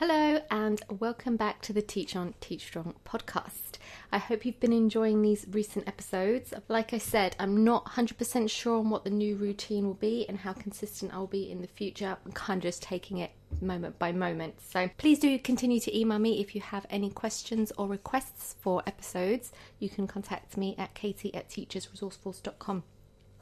Hello, and welcome back to the Teach On Teach Strong podcast. I hope you've been enjoying these recent episodes. Like I said, I'm not 100% sure on what the new routine will be and how consistent I'll be in the future. I'm kind of just taking it moment by moment. So please do continue to email me if you have any questions or requests for episodes. You can contact me at katie at teachersresourceforce.com.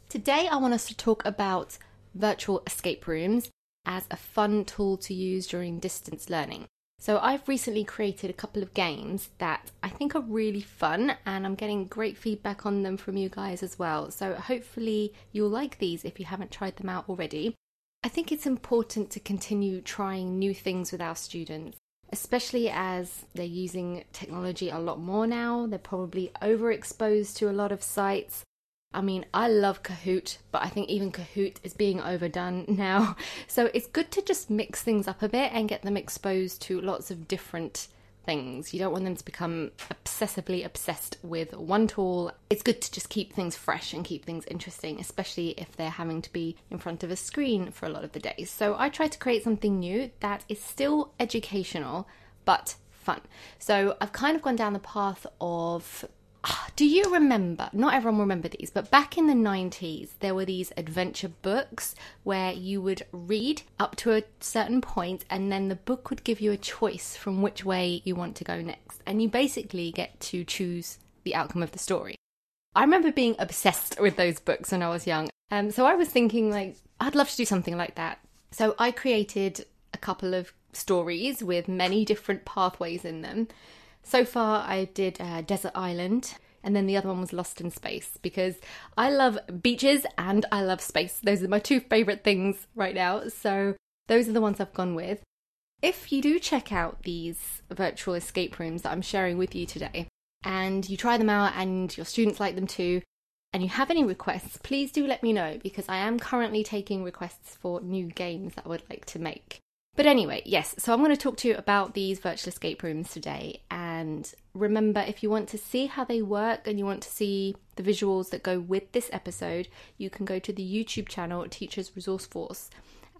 Today, I want us to talk about virtual escape rooms as a fun tool to use during distance learning. So, I've recently created a couple of games that I think are really fun, and I'm getting great feedback on them from you guys as well. So, hopefully, you'll like these if you haven't tried them out already. I think it's important to continue trying new things with our students, especially as they're using technology a lot more now. They're probably overexposed to a lot of sites I mean, I love Kahoot, but I think even Kahoot is being overdone now. So it's good to just mix things up a bit and get them exposed to lots of different things. You don't want them to become obsessively obsessed with one tool. It's good to just keep things fresh and keep things interesting, especially if they're having to be in front of a screen for a lot of the days. So I try to create something new that is still educational but fun. So I've kind of gone down the path of do you remember? Not everyone will remember these, but back in the 90s, there were these adventure books where you would read up to a certain point, and then the book would give you a choice from which way you want to go next. And you basically get to choose the outcome of the story. I remember being obsessed with those books when I was young. Um, so I was thinking, like, I'd love to do something like that. So I created a couple of stories with many different pathways in them. So far, I did uh, Desert Island, and then the other one was Lost in Space because I love beaches and I love space. Those are my two favourite things right now. So those are the ones I've gone with. If you do check out these virtual escape rooms that I'm sharing with you today, and you try them out and your students like them too, and you have any requests, please do let me know because I am currently taking requests for new games that I would like to make. But anyway, yes, so I'm going to talk to you about these virtual escape rooms today. And remember, if you want to see how they work and you want to see the visuals that go with this episode, you can go to the YouTube channel Teachers Resource Force,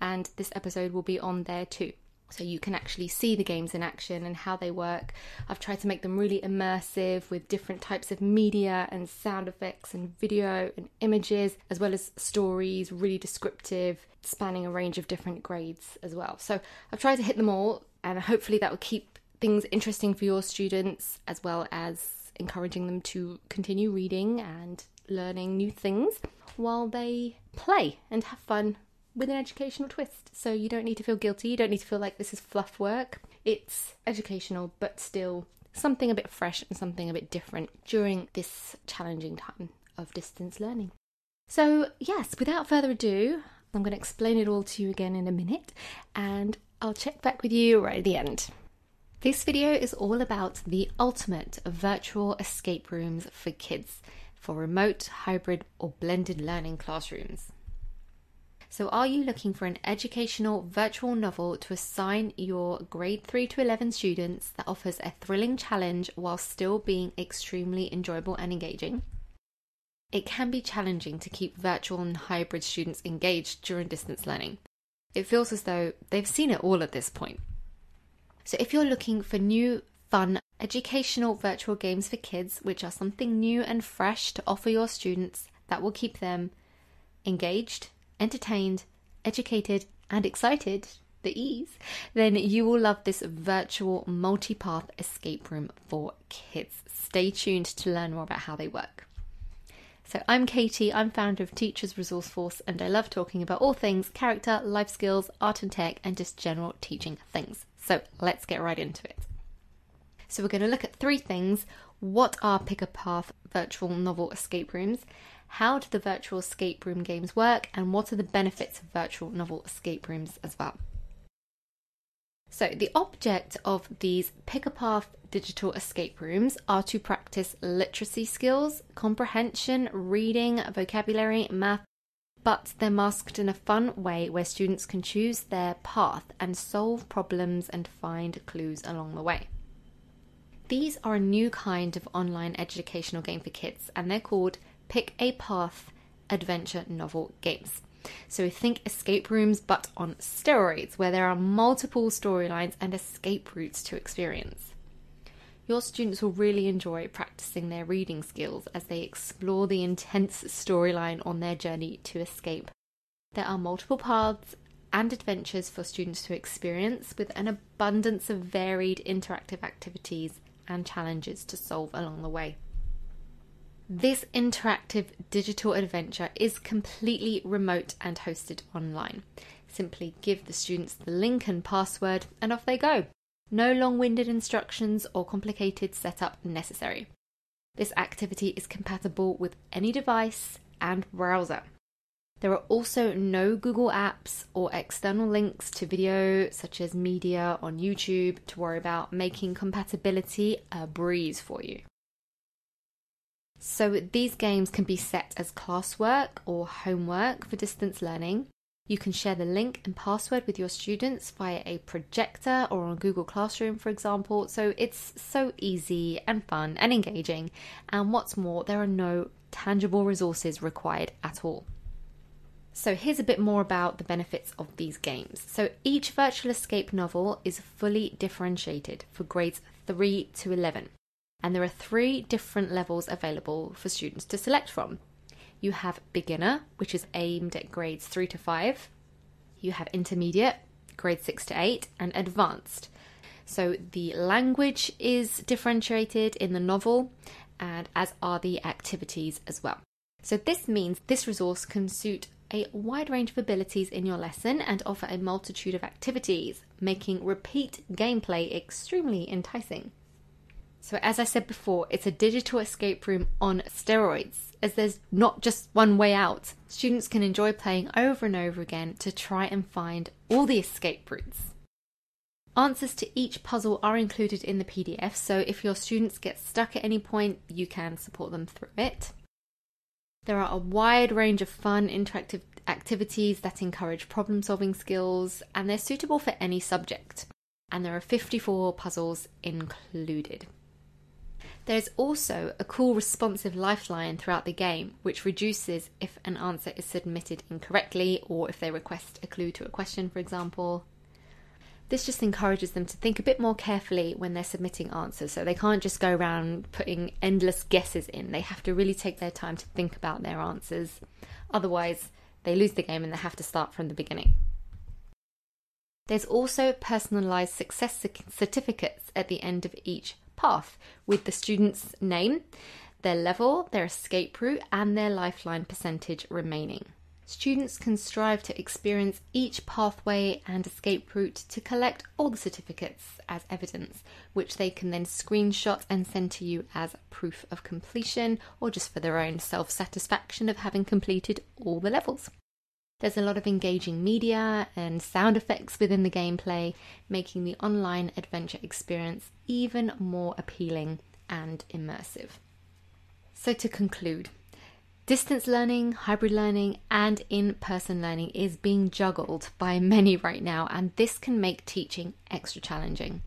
and this episode will be on there too so you can actually see the games in action and how they work. I've tried to make them really immersive with different types of media and sound effects and video and images, as well as stories, really descriptive, spanning a range of different grades as well. So I've tried to hit them all, and hopefully that will keep things interesting for your students as well as encouraging them to continue reading and learning new things while they play and have fun with an educational twist. So you don't need to feel guilty, you don't need to feel like this is fluff work. It's educational, but still something a bit fresh and something a bit different during this challenging time of distance learning. So, yes, without further ado, I'm going to explain it all to you again in a minute and I'll check back with you right at the end. This video is all about the ultimate virtual escape rooms for kids for remote, hybrid, or blended learning classrooms. So, are you looking for an educational virtual novel to assign your grade 3 to 11 students that offers a thrilling challenge while still being extremely enjoyable and engaging? It can be challenging to keep virtual and hybrid students engaged during distance learning. It feels as though they've seen it all at this point. So, if you're looking for new, fun, educational virtual games for kids, which are something new and fresh to offer your students that will keep them engaged, entertained, educated, and excited, the ease, then you will love this virtual multi-path escape room for kids. Stay tuned to learn more about how they work. So, I'm Katie, I'm founder of Teachers Resource Force, and I love talking about all things character, life skills, art and tech, and just general teaching things. So, let's get right into it. So, we're going to look at three things what are Pick a Path virtual novel escape rooms? How do the virtual escape room games work, and what are the benefits of virtual novel escape rooms as well. So, the object of these Pick a Path digital escape rooms are to practice literacy skills, comprehension, reading, vocabulary, math, but they're masked in a fun way where students can choose their path and solve problems and find clues along the way. These are a new kind of online educational game for kids, and they're called Pick a Path adventure novel games. So think escape rooms, but on steroids, where there are multiple storylines and escape routes to experience. Your students will really enjoy practicing their reading skills as they explore the intense storyline on their journey to escape. There are multiple paths and adventures for students to experience with an abundance of varied interactive activities and challenges to solve along the way. This interactive digital adventure is completely remote and hosted online. Simply give the students the link and password, and off they go. No long winded instructions or complicated setup necessary. This activity is compatible with any device and browser. There are also no Google Apps or external links to video, such as media on YouTube, to worry about, making compatibility a breeze for you. So, these games can be set as classwork or homework for distance learning. You can share the link and password with your students via a projector or on Google Classroom, for example. So, it's so easy and fun and engaging. And what's more, there are no tangible resources required at all. So, here's a bit more about the benefits of these games. So, each virtual escape novel is fully differentiated for grades 3 to 11, and there are three different levels available for students to select from. You have beginner, which is aimed at grades 3 to 5, you have intermediate, grades 6 to 8, and advanced. So, the language is differentiated in the novel, and as are the activities as well. So, this means this resource can suit a wide range of abilities in your lesson and offer a multitude of activities, making repeat gameplay extremely enticing. So, as I said before, it's a digital escape room on steroids, as there's not just one way out. Students can enjoy playing over and over again to try and find all the escape routes. Answers to each puzzle are included in the PDF, so if your students get stuck at any point, you can support them through it. There are a wide range of fun, interactive activities that encourage problem solving skills, and they're suitable for any subject. And there are 54 puzzles included. There's also a cool responsive lifeline throughout the game, which reduces if an answer is submitted incorrectly or if they request a clue to a question, for example. This just encourages them to think a bit more carefully when they're submitting answers. So they can't just go around putting endless guesses in. They have to really take their time to think about their answers. Otherwise, they lose the game and they have to start from the beginning. There's also personalised success certificates at the end of each path with the student's name, their level, their escape route, and their lifeline percentage remaining. Students can strive to experience each pathway and escape route to collect all the certificates as evidence, which they can then screenshot and send to you as proof of completion or just for their own self satisfaction of having completed all the levels. There's a lot of engaging media and sound effects within the gameplay, making the online adventure experience even more appealing and immersive. So, to conclude, Distance learning, hybrid learning, and in person learning is being juggled by many right now, and this can make teaching extra challenging.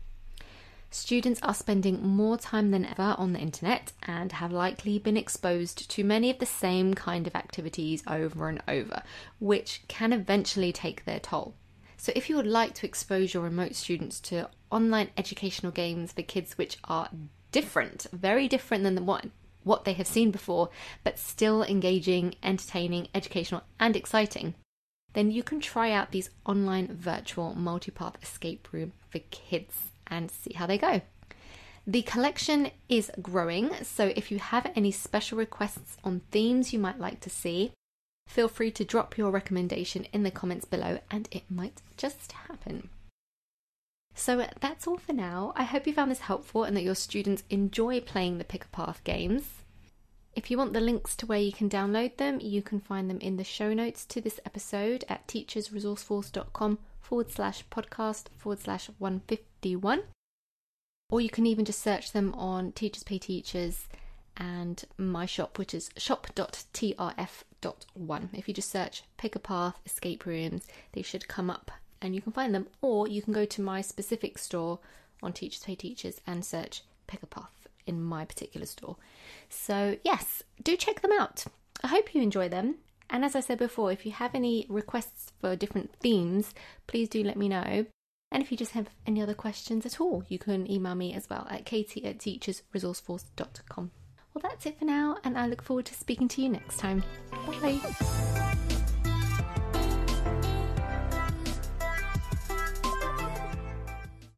Students are spending more time than ever on the internet and have likely been exposed to many of the same kind of activities over and over, which can eventually take their toll. So, if you would like to expose your remote students to online educational games for kids which are different, very different than one what they have seen before, but still engaging, entertaining, educational, and exciting, then you can try out these online virtual multipath escape room for kids and see how they go. The collection is growing, so if you have any special requests on themes you might like to see, feel free to drop your recommendation in the comments below and it might just happen. So that's all for now. I hope you found this helpful and that your students enjoy playing the Pick a Path games. If you want the links to where you can download them, you can find them in the show notes to this episode at teachersresourceforce.com forward slash podcast forward slash 151. Or you can even just search them on Teachers Pay Teachers and my shop, which is shop.trf.one. If you just search Pick a Path Escape Rooms, they should come up and you can find them. Or you can go to my specific store on Teachers Pay Teachers and search Pick a Path in my particular store. So, yes, do check them out. I hope you enjoy them. And as I said before, if you have any requests for different themes, please do let me know. And if you just have any other questions at all, you can email me as well at katie at teachersresourceforce.com. Well, that's it for now, and I look forward to speaking to you next time. Bye.